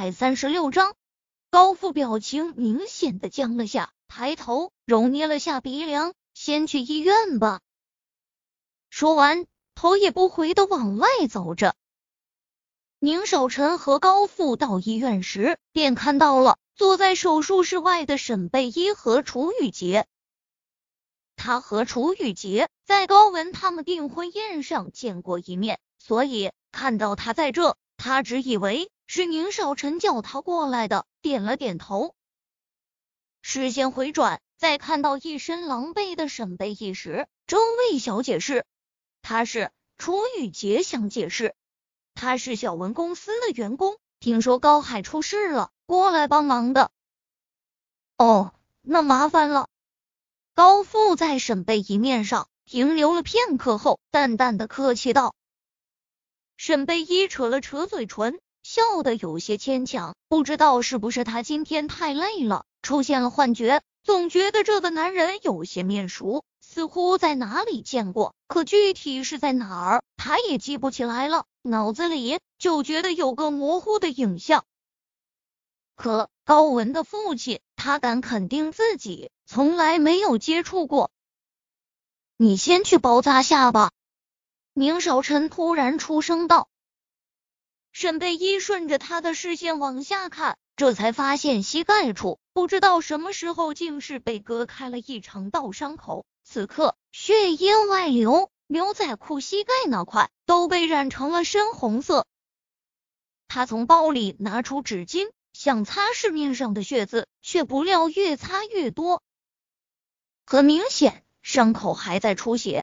百三十六章，高富表情明显的僵了下，抬头揉捏了下鼻梁，先去医院吧。说完，头也不回的往外走着。宁少臣和高富到医院时，便看到了坐在手术室外的沈贝依和楚雨洁。他和楚雨洁在高文他们订婚宴上见过一面，所以看到他在这，他只以为是宁少臣叫他过来的，点了点头。视线回转，在看到一身狼狈的沈贝一时，周卫小解释，他是楚雨洁想解释。他是小文公司的员工，听说高海出事了，过来帮忙的。哦，那麻烦了。高富在沈贝一面上停留了片刻后，淡淡的客气道。沈贝一扯了扯嘴唇，笑得有些牵强。不知道是不是他今天太累了，出现了幻觉，总觉得这个男人有些面熟，似乎在哪里见过，可具体是在哪儿，他也记不起来了。脑子里就觉得有个模糊的影像，可高文的父亲，他敢肯定自己从来没有接触过。你先去包扎下吧。宁少臣突然出声道。沈贝依顺着他的视线往下看，这才发现膝盖处不知道什么时候竟是被割开了一长道伤口，此刻血液外流。牛仔裤膝盖那块都被染成了深红色。他从包里拿出纸巾，想擦拭面上的血渍，却不料越擦越多。很明显，伤口还在出血。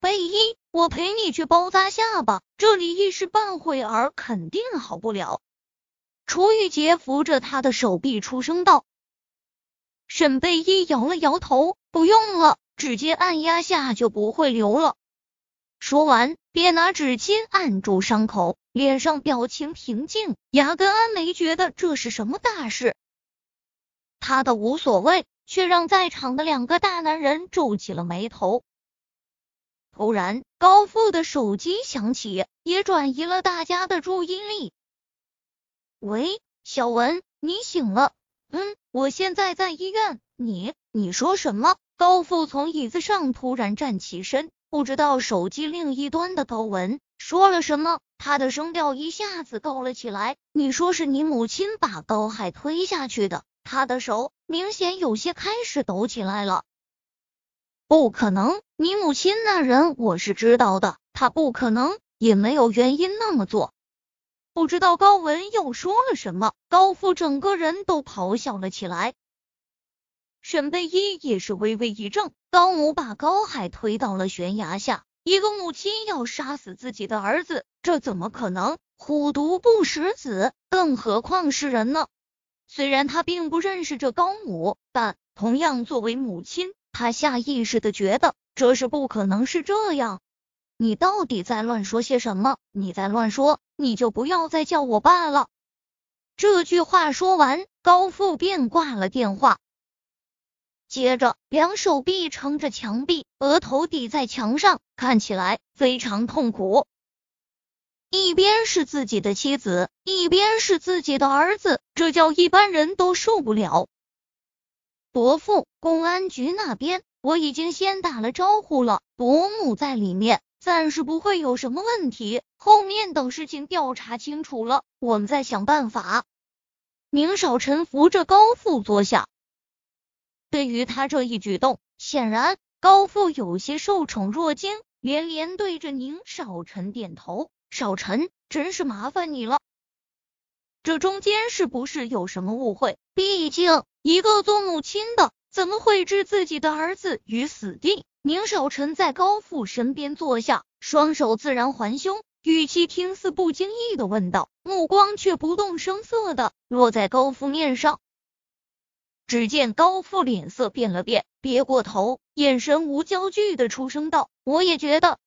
贝依，我陪你去包扎下巴，这里一时半会儿肯定好不了。楚雨洁扶着他的手臂出声道。沈贝依摇了摇头，不用了。直接按压下就不会流了。说完，便拿纸巾按住伤口，脸上表情平静，压根安没觉得这是什么大事。他的无所谓，却让在场的两个大男人皱起了眉头。突然，高富的手机响起，也转移了大家的注意力。喂，小文，你醒了？嗯，我现在在医院。你，你说什么？高富从椅子上突然站起身，不知道手机另一端的高文说了什么，他的声调一下子高了起来。你说是你母亲把高海推下去的？他的手明显有些开始抖起来了。不可能，你母亲那人我是知道的，她不可能，也没有原因那么做。不知道高文又说了什么，高富整个人都咆哮了起来。沈贝依也是微微一怔，高母把高海推到了悬崖下，一个母亲要杀死自己的儿子，这怎么可能？虎毒不食子，更何况是人呢？虽然他并不认识这高母，但同样作为母亲，他下意识的觉得这是不可能是这样。你到底在乱说些什么？你在乱说，你就不要再叫我爸了。这句话说完，高富便挂了电话。接着，两手臂撑着墙壁，额头抵在墙上，看起来非常痛苦。一边是自己的妻子，一边是自己的儿子，这叫一般人都受不了。伯父，公安局那边我已经先打了招呼了，伯母在里面，暂时不会有什么问题。后面等事情调查清楚了，我们再想办法。宁少臣扶着高富坐下。对于他这一举动，显然高富有些受宠若惊，连连对着宁少臣点头。少臣，真是麻烦你了。这中间是不是有什么误会？毕竟一个做母亲的，怎么会置自己的儿子于死地？宁少臣在高富身边坐下，双手自然环胸，语气听似不经意的问道，目光却不动声色的落在高富面上。只见高富脸色变了变，别过头，眼神无焦距的出声道：“我也觉得